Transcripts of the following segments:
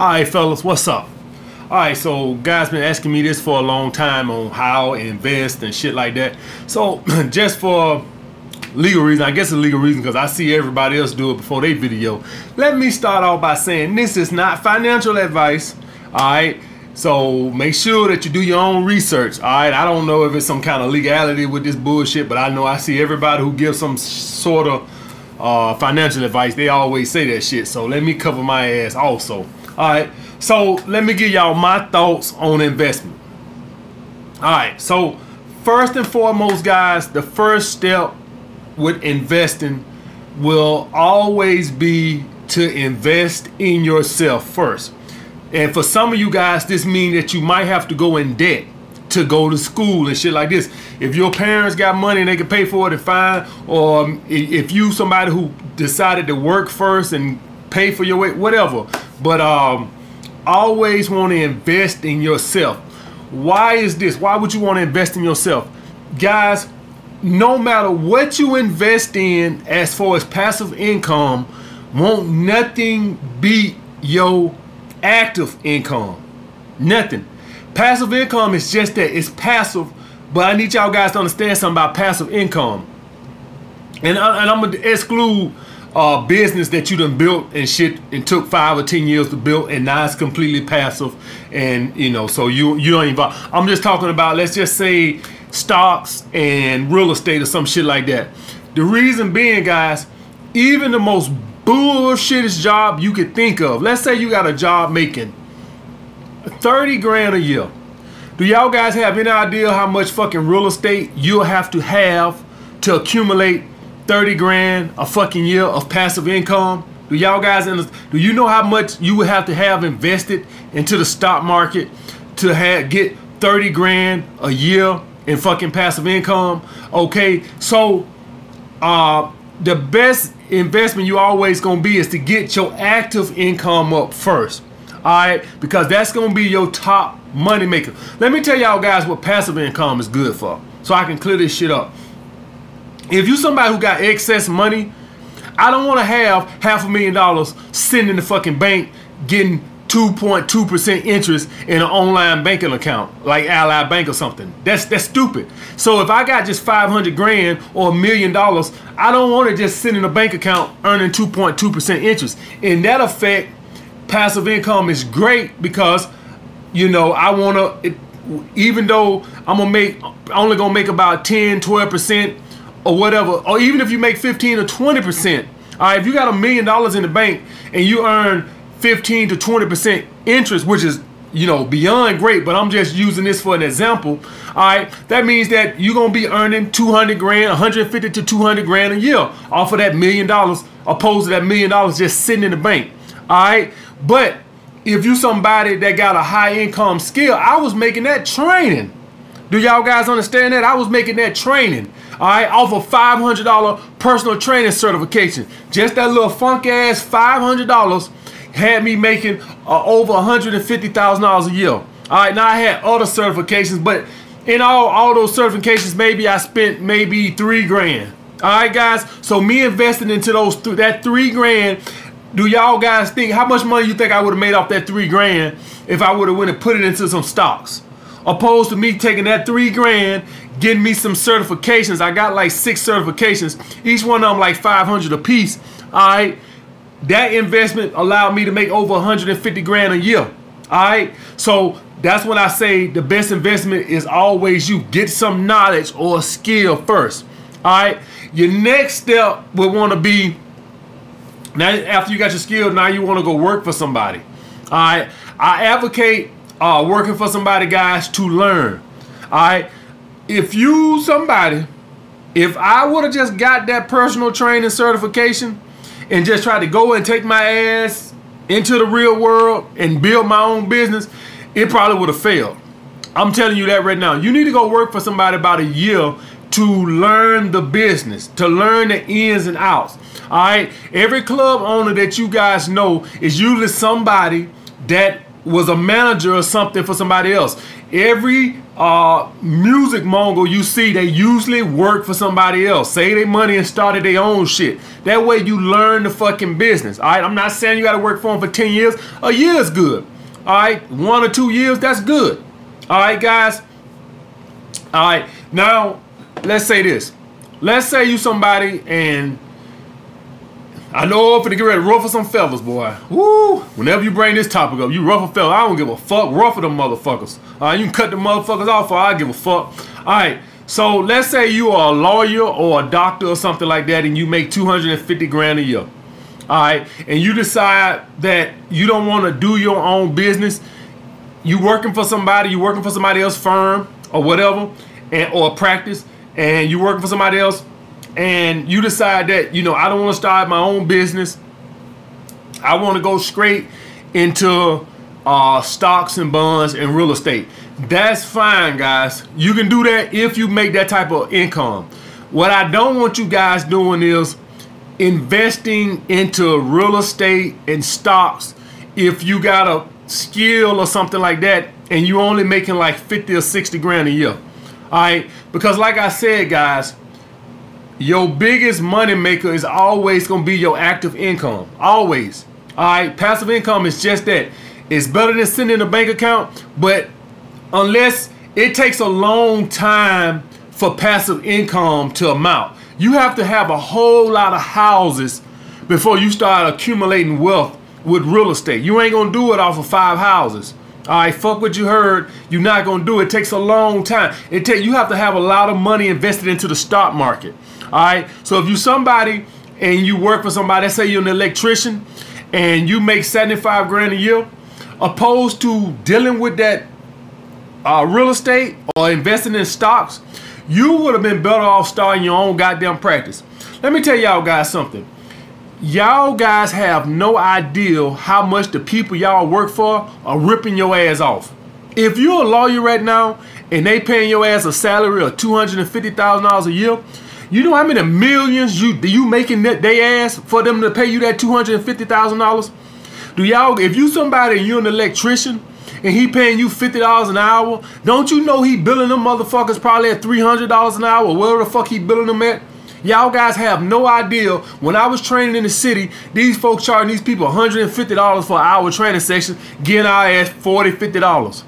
All right, fellas, what's up? All right, so guys been asking me this for a long time on how invest and shit like that. So just for legal reason, I guess a legal reason because I see everybody else do it before they video. Let me start off by saying this is not financial advice. All right. So make sure that you do your own research. All right. I don't know if it's some kind of legality with this bullshit, but I know I see everybody who gives some sort of uh, financial advice. They always say that shit. So let me cover my ass also. All right. So let me give y'all my thoughts on investment. All right. So first and foremost, guys, the first step with investing will always be to invest in yourself first. And for some of you guys, this means that you might have to go in debt to go to school and shit like this. If your parents got money and they can pay for it, fine. Or um, if you somebody who decided to work first and pay for your way, whatever. But um, always want to invest in yourself. Why is this? Why would you want to invest in yourself? Guys, no matter what you invest in as far as passive income, won't nothing beat your active income. Nothing. Passive income is just that it's passive, but I need y'all guys to understand something about passive income. And, I, and I'm gonna exclude uh, business that you done built and shit and took five or ten years to build and now it's completely passive and you know so you you don't even I'm just talking about let's just say stocks and real estate or some shit like that. The reason being guys, even the most bullshittish job you could think of. Let's say you got a job making 30 grand a year. Do y'all guys have any idea how much fucking real estate you'll have to have to accumulate 30 grand a fucking year of passive income? Do y'all guys do you know how much you would have to have invested into the stock market to have get 30 grand a year in fucking passive income? Okay, so uh the best investment you always gonna be is to get your active income up first. Alright, because that's gonna be your top money maker. Let me tell y'all guys what passive income is good for. So I can clear this shit up. If you somebody who got excess money, I don't want to have half a million dollars sitting in the fucking bank getting 2.2% interest in an online banking account like Ally Bank or something. That's that's stupid. So if I got just 500 grand or a million dollars, I don't want to just sit in a bank account earning 2.2% interest. In that effect, passive income is great because you know, I want to even though I'm going to make only going to make about 10, 12% or whatever, or even if you make 15 or 20%, all right, if you got a million dollars in the bank and you earn 15 to 20% interest, which is you know beyond great, but I'm just using this for an example. All right, that means that you're gonna be earning 200 grand, 150 to 200 grand a year off of that million dollars, opposed to that million dollars just sitting in the bank. All right, but if you somebody that got a high income skill, I was making that training. Do y'all guys understand that? I was making that training, all right, offer $500 personal training certification. Just that little funk ass $500 had me making uh, over $150,000 a year. All right, now I had other certifications, but in all all those certifications, maybe I spent maybe three grand. All right, guys. So me investing into those th that three grand. Do y'all guys think how much money you think I would have made off that three grand if I would have went and put it into some stocks? Opposed to me taking that three grand, getting me some certifications. I got like six certifications, each one of them like 500 a piece. All right that investment allowed me to make over 150 grand a year. All right. So that's when I say the best investment is always you get some knowledge or skill first. All right. Your next step would want to be now after you got your skill, now you want to go work for somebody. All right. I advocate uh, working for somebody, guys, to learn. All right. If you somebody, if I would have just got that personal training certification, and just tried to go and take my ass into the real world and build my own business, it probably would have failed. I'm telling you that right now. You need to go work for somebody about a year to learn the business, to learn the ins and outs. All right. Every club owner that you guys know is usually somebody that was a manager or something for somebody else. every uh, music mogul you see, they usually work for somebody else. Save their money and started their own shit. That way you learn the fucking business. All right, I'm not saying you got to work for them for 10 years. A year is good. All right, one or two years, that's good. All right, guys. All right, now let's say this. Let's say you somebody and I know I'm finna get ready to ruffle some fellas, boy. Woo! Whenever you bring this topic up, you ruffle fellas. I don't give a fuck. Ruffle them motherfuckers. All right, you can cut the motherfuckers off, or I give a fuck. All right. So let's say you are a lawyer or a doctor or something like that, and you make 250 grand a year. All right, and you decide that you don't want to do your own business. You working for somebody. You working for somebody else firm or whatever, and or practice, and you working for somebody else and you decide that you know I don't want to start my own business. I want to go straight into uh, stocks and bonds and real estate. That's fine, guys. You can do that if you make that type of income. What I don't want you guys doing is investing into real estate and stocks if you got a skill or something like that and you're only making like 50 or 60 grand a year. All right, because like I said, guys, your biggest money maker is always going to be your active income. Always. All right. Passive income is just that. It's better than sitting in a bank account, but unless it takes a long time for passive income to amount, you have to have a whole lot of houses before you start accumulating wealth with real estate. You ain't going to do it off of five houses. All right, fuck what you heard. You're not gonna do it. it. Takes a long time. It take you have to have a lot of money invested into the stock market. All right. So if you somebody and you work for somebody, let's say you're an electrician and you make 75 grand a year, opposed to dealing with that uh, real estate or investing in stocks, you would have been better off starting your own goddamn practice. Let me tell y'all guys something. Y'all guys have no idea how much the people y'all work for are ripping your ass off. If you're a lawyer right now and they paying your ass a salary of $250,000 a year, you know how many millions you do you making that they ask for them to pay you that two hundred and fifty thousand dollars? Do y'all if you somebody and you're an electrician and he paying you fifty dollars an hour, don't you know he billing them motherfuckers probably at three hundred dollars an hour, wherever the fuck he billing them at? Y'all guys have no idea. When I was training in the city, these folks charging these people $150 for an hour training session, getting our ass $40, $50.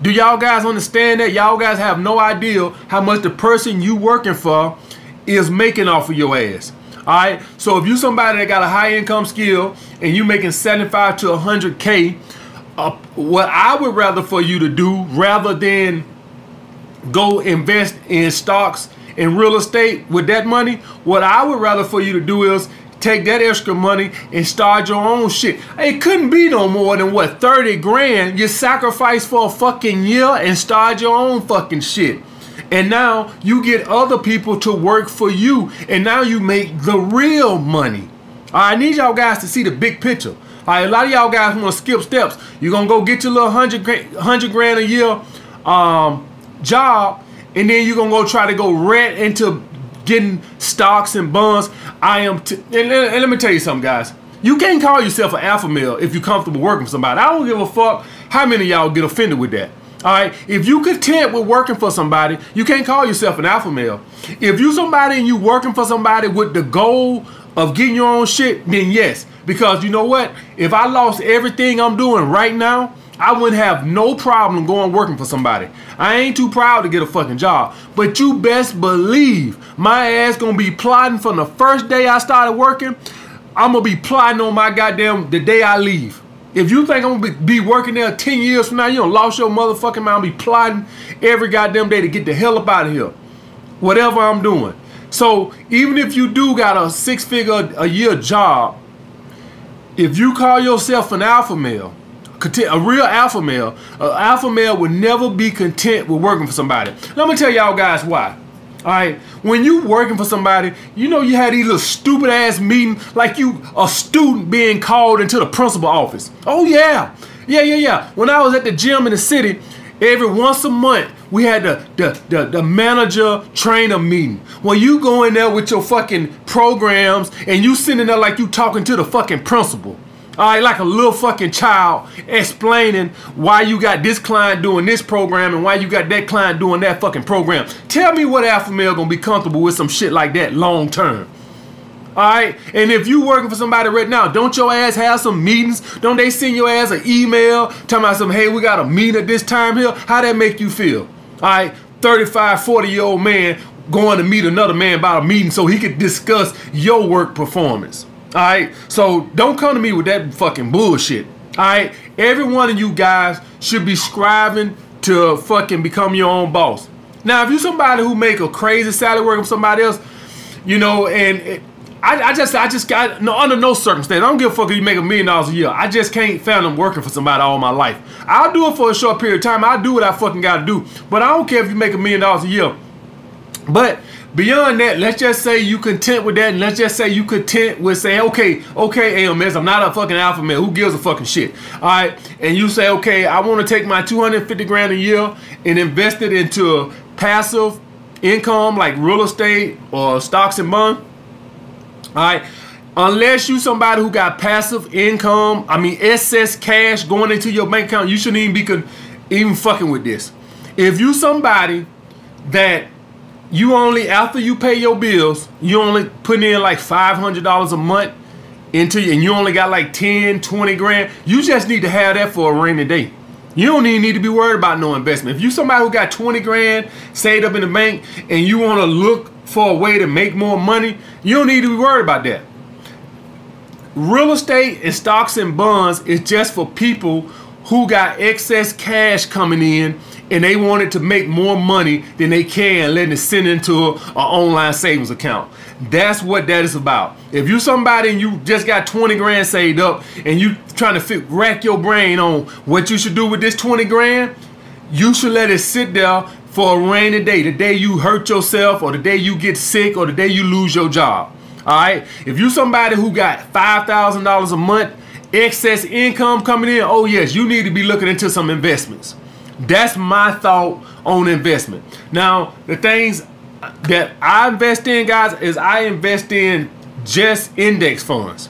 Do y'all guys understand that? Y'all guys have no idea how much the person you working for is making off of your ass. All right. So if you somebody that got a high income skill and you making 75 to 100K, uh, what I would rather for you to do rather than go invest in stocks and real estate with that money, what I would rather for you to do is take that extra money and start your own shit. It couldn't be no more than what 30 grand you sacrifice for a fucking year and start your own fucking shit. And now you get other people to work for you. And now you make the real money. I need y'all guys to see the big picture. A lot of y'all guys want to skip steps. You're going to go get your little 100 grand, 100 grand a year um, job. And then you're going to go try to go rent into getting stocks and bonds. I am, t- and, and let me tell you something, guys. You can't call yourself an alpha male if you're comfortable working for somebody. I don't give a fuck how many y'all get offended with that. All right. If you content with working for somebody, you can't call yourself an alpha male. If you somebody and you working for somebody with the goal of getting your own shit, then yes. Because you know what? If I lost everything I'm doing right now, I wouldn't have no problem going working for somebody. I ain't too proud to get a fucking job. But you best believe my ass gonna be plotting from the first day I started working. I'm gonna be plotting on my goddamn the day I leave. If you think I'm gonna be be working there 10 years from now, you don't lost your motherfucking mind. Be plotting every goddamn day to get the hell up out of here. Whatever I'm doing. So even if you do got a six figure a year job, if you call yourself an alpha male, a real alpha male, an alpha male would never be content with working for somebody. Let me tell y'all guys why. All right, when you working for somebody, you know you had these little stupid ass meetings like you a student being called into the principal office. Oh yeah, yeah, yeah, yeah. When I was at the gym in the city, every once a month we had the the the, the manager trainer meeting. When you go in there with your fucking programs and you sitting there like you talking to the fucking principal. All right, like a little fucking child explaining why you got this client doing this program and why you got that client doing that fucking program. Tell me what alpha male gonna be comfortable with some shit like that long term. All right, and if you working for somebody right now, don't your ass have some meetings? Don't they send your ass an email talking about some, hey, we got a meeting at this time here? How that make you feel? All right, 35, 40 year old man going to meet another man about a meeting so he could discuss your work performance. All right, so don't come to me with that fucking bullshit. All right, every one of you guys should be striving to fucking become your own boss. Now, if you're somebody who make a crazy salary working for somebody else, you know, and I, I, just I just got no under no circumstance. I don't give a fuck if you make a million dollars a year. I just can't fathom working for somebody all my life. I'll do it for a short period of time. I'll do what I fucking gotta do. But I don't care if you make a million dollars a year. But beyond that, let's just say you content with that, and let's just say you content with saying, okay, okay, AMS, I'm not a fucking alpha male. Who gives a fucking shit? All right, and you say, okay, I want to take my 250 grand a year and invest it into passive income like real estate or stocks and bonds. All right. Unless you somebody who got passive income, I mean excess cash going into your bank account, you shouldn't even be even fucking with this. If you somebody that you only after you pay your bills, you only putting in like $500 a month into you and you only got like 10, 20 grand, you just need to have that for a rainy day. You don't even need to be worried about no investment. If you somebody who got 20 grand saved up in the bank and you want to look for a way to make more money, you don't need to be worried about that. Real estate and stocks and bonds is just for people who got excess cash coming in and they wanted to make more money than they can letting it send into an online savings account. That's what that is about. If you somebody and you just got 20 grand saved up and you trying to fit, rack your brain on what you should do with this 20 grand, you should let it sit there for a rainy day, the day you hurt yourself or the day you get sick or the day you lose your job. All right. If you somebody who got $5,000 a month excess income coming in, oh yes, you need to be looking into some investments. That's my thought on investment. Now, the things that I invest in, guys, is I invest in just index funds.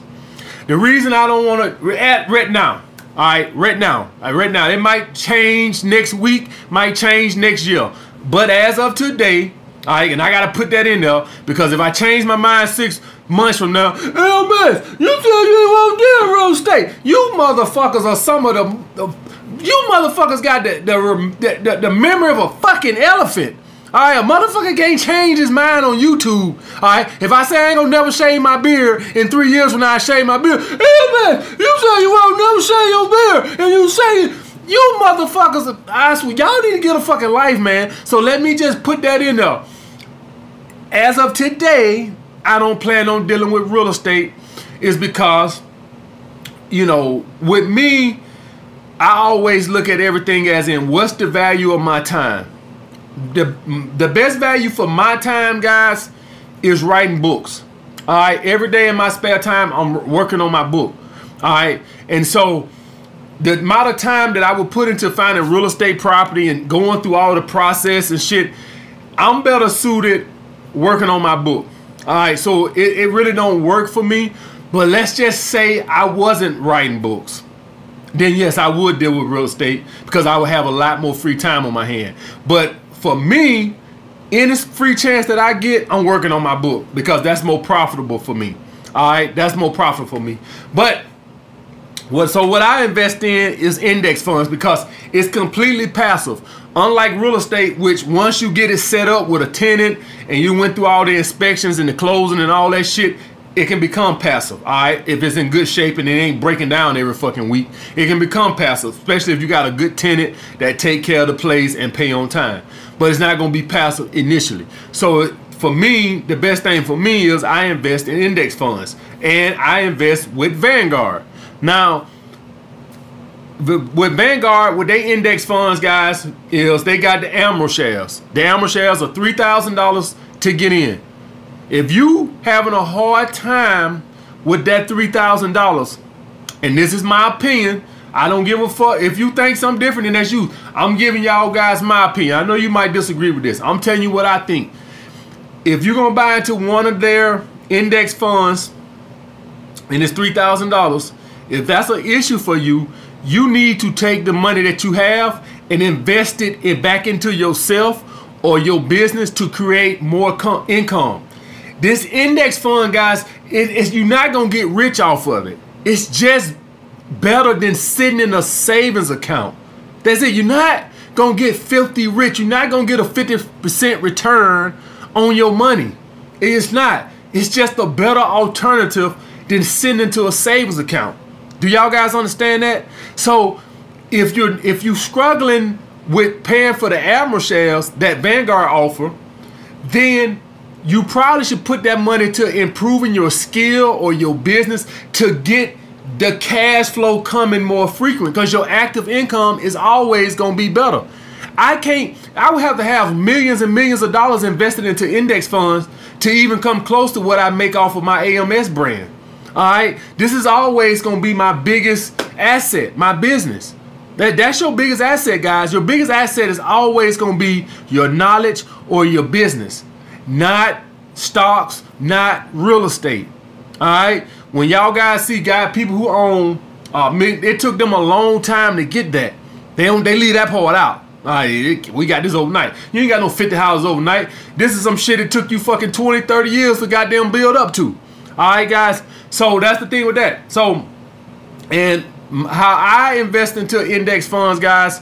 The reason I don't want to at right now, all right, right now, right, right now, it might change next week, might change next year. But as of today, all right, and I gotta put that in there because if I change my mind six months from now, AMS, you you won't real estate. You motherfuckers are some of the, the you motherfuckers got the the, the the memory of a fucking elephant. All right, a motherfucker can't change his mind on YouTube. All right, if I say I ain't gonna never shave my beard in three years when I shave my beard, hey man, you say you won't never shave your beard, and you say you motherfuckers, I swear, y'all need to get a fucking life, man. So let me just put that in there. As of today, I don't plan on dealing with real estate, is because, you know, with me, I always look at everything as in what's the value of my time the the best value for my time, guys, is writing books. All right, every day in my spare time, I'm working on my book. All right, and so the amount of time that I would put into finding real estate property and going through all the process and shit, I'm better suited working on my book. All right, so it, it really don't work for me. But let's just say I wasn't writing books then yes, I would deal with real estate because I would have a lot more free time on my hand. But for me, any free chance that I get, I'm working on my book because that's more profitable for me. All right, that's more profitable for me. But what so what I invest in is index funds because it's completely passive. Unlike real estate, which once you get it set up with a tenant and you went through all the inspections and the closing and all that shit, it can become passive, all right? If it's in good shape and it ain't breaking down every fucking week, it can become passive, especially if you got a good tenant that take care of the place and pay on time. But it's not going to be passive initially. So for me, the best thing for me is I invest in index funds and I invest with Vanguard. Now, with Vanguard, with they index funds, guys, is they got the Admiral shares. The Admiral shares are $3,000 to get in. If you having a hard time with that $3,000, and this is my opinion, I don't give a fuck. If you think something different, then that's you. I'm giving y'all guys my opinion. I know you might disagree with this. I'm telling you what I think. If you're to buy into one of their index funds, and it's $3,000, if that's an issue for you, you need to take the money that you have and invest it back into yourself or your business to create more income. This index fund, guys, it, you're not gonna get rich off of it. It's just better than sitting in a savings account. That's it. You're not gonna get filthy rich. You're not gonna get a 50% return on your money. It's not. It's just a better alternative than sitting into a savings account. Do y'all guys understand that? So if you're if you're struggling with paying for the Admiral shares that Vanguard offer, then you probably should put that money to improving your skill or your business to get the cash flow coming more frequent because your active income is always going to be better. I can't, I would have to have millions and millions of dollars invested into index funds to even come close to what I make off of my AMS brand. All right, this is always going to be my biggest asset, my business. That, that's your biggest asset, guys. Your biggest asset is always going to be your knowledge or your business, not stocks, not real estate. All right, when y'all guys see guys, people who own, uh, it took them a long time to get that. They don't, they leave that part out. All right, we got this overnight. You ain't got no 50 houses overnight. This is some shit that took you fucking 20, 30 years to goddamn build up to. All right, guys. So that's the thing with that. So, and how I invest into index funds, guys,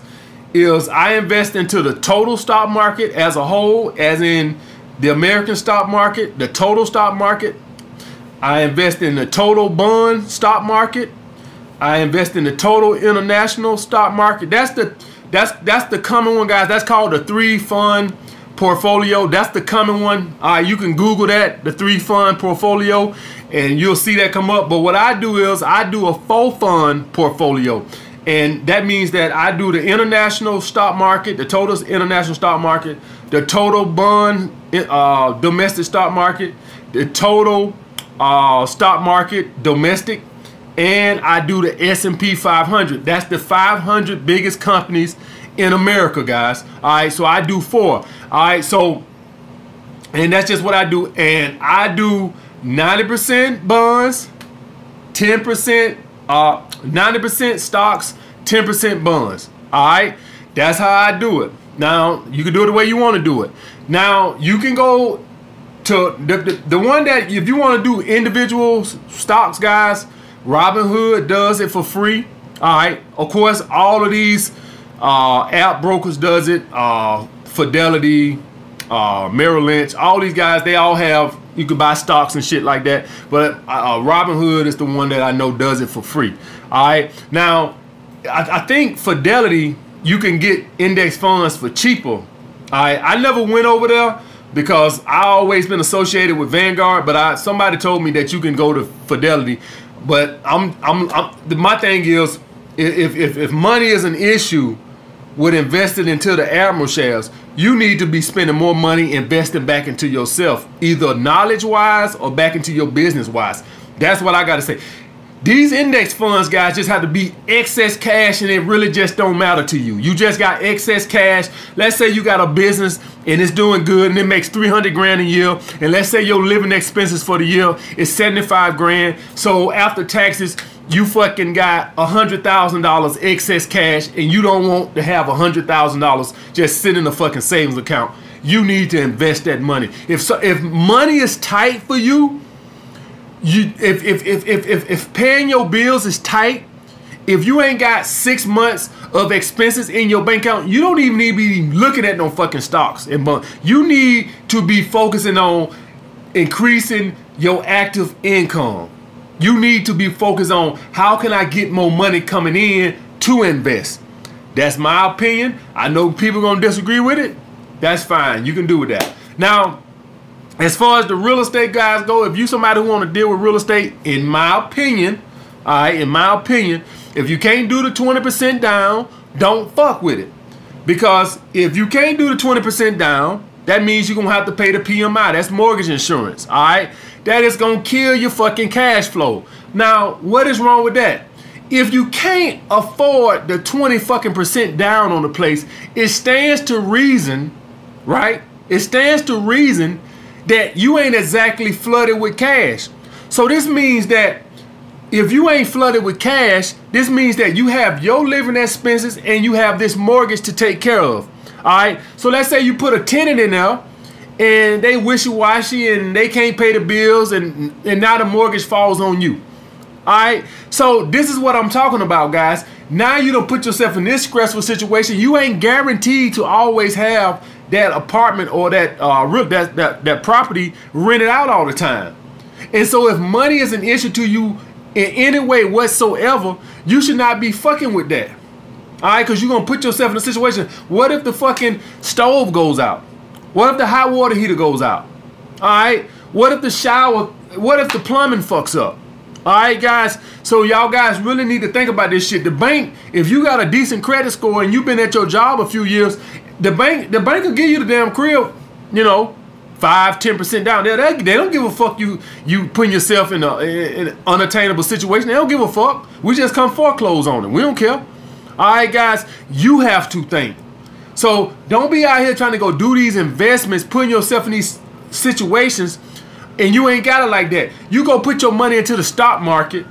is I invest into the total stock market as a whole, as in the American stock market, the total stock market. I invest in the total bond stock market. I invest in the total international stock market. That's the that's that's the common one, guys. That's called the three fund portfolio. That's the common one. Uh, you can Google that, the three fund portfolio, and you'll see that come up. But what I do is I do a four fund portfolio. And that means that I do the international stock market, the total international stock market, the total bond uh, domestic stock market, the total uh, stock market domestic, and I do the S&P 500. That's the 500 biggest companies in America, guys. All right, so I do four. All right, so and that's just what I do. And I do 90% bonds, 10%, uh, 90% stocks, 10% bonds. All right, that's how I do it. Now you can do it the way you want to do it. Now you can go to the, the, the one that if you want to do individual stocks, guys Robinhood does it for free. All right. Of course, all of these uh, app brokers does it. Uh, Fidelity, uh, Merrill Lynch, all these guys, they all have. You can buy stocks and shit like that. But uh, Robinhood is the one that I know does it for free. All right. Now, I, I think Fidelity, you can get index funds for cheaper. Right. I never went over there because I always been associated with Vanguard, but I somebody told me that you can go to Fidelity. But I'm, I'm, I'm my thing is, if, if, if money is an issue with investing into the Admiral shares, you need to be spending more money investing back into yourself, either knowledge wise or back into your business wise. That's what I got to say. These index funds, guys, just have to be excess cash and it really just don't matter to you. You just got excess cash. Let's say you got a business and it's doing good and it makes 300 grand a year. And let's say your living expenses for the year is 75 grand. So after taxes, you fucking got a hundred thousand dollars excess cash and you don't want to have a hundred thousand dollars just sitting in a fucking savings account. You need to invest that money. If so, if money is tight for you, you if if if if if, if paying your bills is tight, if you ain't got six months of expenses in your bank account, you don't even need to be looking at no fucking stocks and. You need to be focusing on increasing your active income. You need to be focused on how can I get more money coming in to invest. That's my opinion. I know people gonna disagree with it. That's fine. You can do with that. Now, as far as the real estate guys go, if you somebody who want to deal with real estate, in my opinion, all right, in my opinion, if you can't do the 20% down, don't fuck with it. Because if you can't do the 20% down, that means you're gonna have to pay the PMI. That's mortgage insurance. All right. That is gonna kill your fucking cash flow. Now, what is wrong with that? If you can't afford the 20 fucking percent down on the place, it stands to reason, right? It stands to reason that you ain't exactly flooded with cash. So this means that if you ain't flooded with cash, this means that you have your living expenses and you have this mortgage to take care of. All right. So let's say you put a tenant in there and they wishy washy and they can't pay the bills and and now the mortgage falls on you. All right. So this is what I'm talking about, guys. Now you don't put yourself in this stressful situation. You ain't guaranteed to always have that apartment or that uh that that, that property rented out all the time. And so if money is an issue to you in any way whatsoever, you should not be fucking with that. All right, because you're gonna put yourself in a situation. What if the fucking stove goes out? What if the hot water heater goes out? All right. What if the shower? What if the plumbing fucks up? All right, guys. So y'all guys really need to think about this shit. The bank, if you got a decent credit score and you've been at your job a few years, the bank, the bank will give you the damn crib. You know, five, ten percent down there. They, they, don't give a fuck you you putting yourself in, a, an unattainable situation. They don't give a fuck. We just come foreclose on it. We don't care. All right, guys. You have to think. So don't be out here trying to go do these investments, putting yourself in these situations, and you ain't got it like that. You go put your money into the stock market,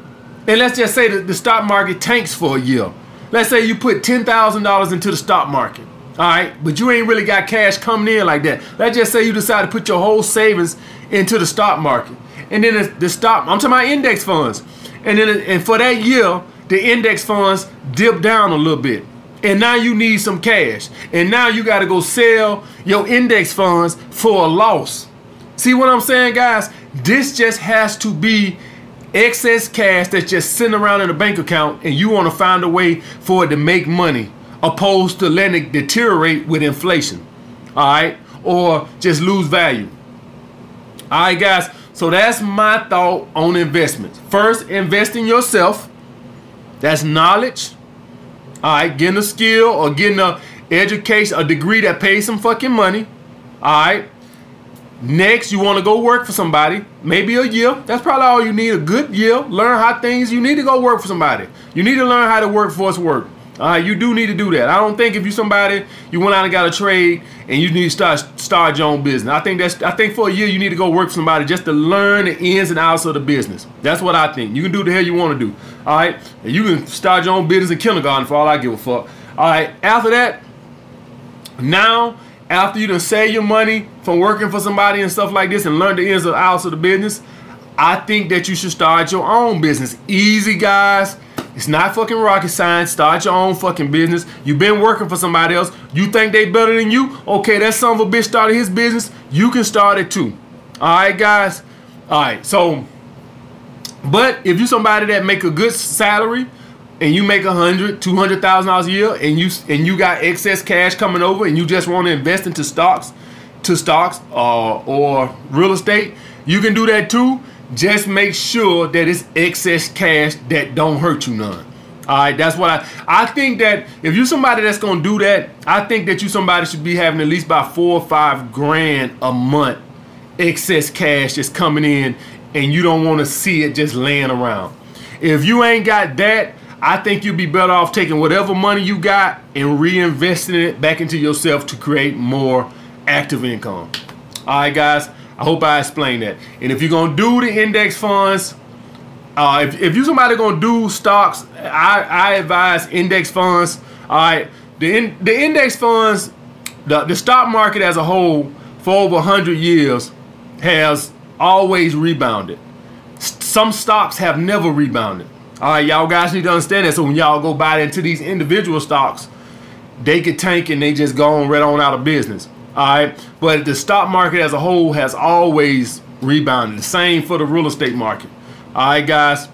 and let's just say that the stock market tanks for a year. Let's say you put ten thousand dollars into the stock market. All right, but you ain't really got cash coming in like that. Let's just say you decide to put your whole savings into the stock market, and then the, the stock. I'm talking about index funds, and then and for that year, the index funds dip down a little bit. And now you need some cash. And now you got to go sell your index funds for a loss. See what i'm saying guys? This just has to be excess cash that's just sitting around in a bank account and you want to find a way for it to make money opposed to letting it deteriorate with inflation all right or just lose value all right guys so that's my thought on investments first invest in yourself that's knowledge all right, getting a skill or getting a education, a degree that pays some fucking money. All right. Next, you want to go work for somebody, maybe a year. That's probably all you need, a good year. Learn how things, you need to go work for somebody. You need to learn how the workforce work. All right, you do need to do that. I don't think if you somebody, you went out and got a trade and you need to start start your own business. I think that's I think for a year you need to go work for somebody just to learn the ins and outs of the business. That's what I think. You can do the hell you want to do. All right, and you can start your own business in kindergarten for all I give a fuck. All right, after that, now after you done save your money from working for somebody and stuff like this and learn the ins and outs of the business, I think that you should start your own business. Easy, guys. It's not fucking rocket science. Start your own fucking business. You've been working for somebody else. You think they better than you? Okay, that son of a bitch started his business. You can start it too. All right, guys. All right, so, but if you somebody that make a good salary and you make a hundred, two hundred thousand dollars a year, and you and you got excess cash coming over, and you just want to invest into stocks, to stocks uh, or real estate, you can do that too. Just make sure that it's excess cash that don't hurt you none. All right, that's what I I think that if you're somebody that's gonna do that, I think that you somebody should be having at least about four or five grand a month excess cash just coming in, and you don't want to see it just laying around. If you ain't got that, I think you'd be better off taking whatever money you got and reinvesting it back into yourself to create more active income. All right, guys. I hope I explained that. And if you're gonna do the index funds, uh, if, if you somebody gonna do stocks, I, I advise index funds. All right, the in, the index funds, the the stock market as a whole for over 100 years has always rebounded. Some stocks have never rebounded. All right, y'all guys need to understand that. So when y'all go buy into these individual stocks, they could tank and they just go on right on out of business. All right. But the stock market as a whole has always rebounded. The same for the real estate market. All right, guys.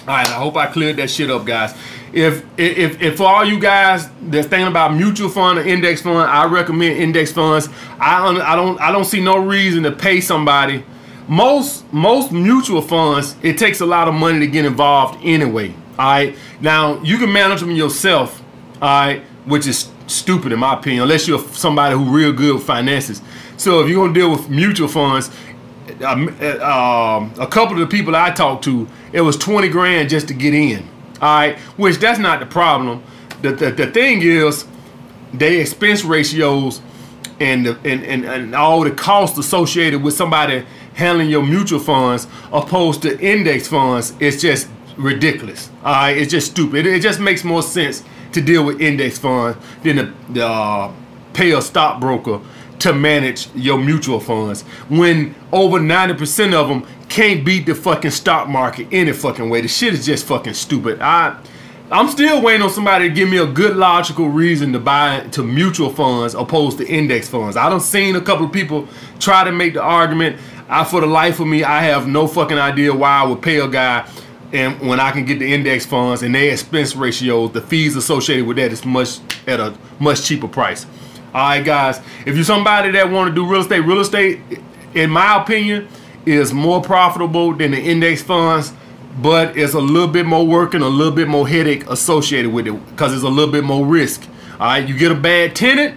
All right. I hope I cleared that shit up, guys. If if if for all you guys that's thinking about mutual fund or index fund, I recommend index funds. I I don't I don't see no reason to pay somebody. Most most mutual funds, it takes a lot of money to get involved anyway. All right. Now you can manage them yourself. All right, which is stupid in my opinion, unless you're somebody who real good with finances. So if you're gonna deal with mutual funds, um, a couple of the people I talked to, it was 20 grand just to get in. All right, which that's not the problem. The, the, the thing is, their expense ratios and, the, and, and, and all the costs associated with somebody handling your mutual funds opposed to index funds is just ridiculous. All right, it's just stupid. It, just makes more sense to deal with index funds than to, uh, pay a stockbroker to manage your mutual funds when over 90% of them can't beat the fucking stock market any fucking way. The shit is just fucking stupid. I I'm still waiting on somebody to give me a good logical reason to buy to mutual funds opposed to index funds. I don't seen a couple of people try to make the argument. I for the life of me, I have no fucking idea why I would pay a guy and when I can get the index funds and their expense ratios, the fees associated with that is much at a much cheaper price. All right, guys. If you're somebody that want to do real estate, real estate, in my opinion, is more profitable than the index funds, but it's a little bit more work and a little bit more headache associated with it because it's a little bit more risk. All right, you get a bad tenant,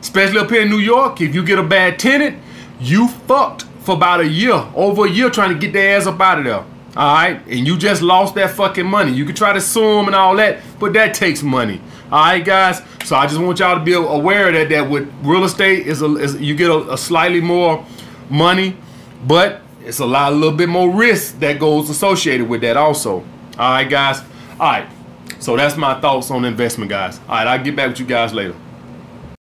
especially up here in New York. If you get a bad tenant, you fucked for about a year, over a year, trying to get their ass up out of there. All right, and you just lost that fucking money. You can try to sue them and all that, but that takes money. All right, guys. So I just want y'all to be aware that that with real estate is, a, is you get a, a, slightly more money, but it's a lot, a little bit more risk that goes associated with that also. All right, guys. All right. So that's my thoughts on investment, guys. All right, I'll get back with you guys later.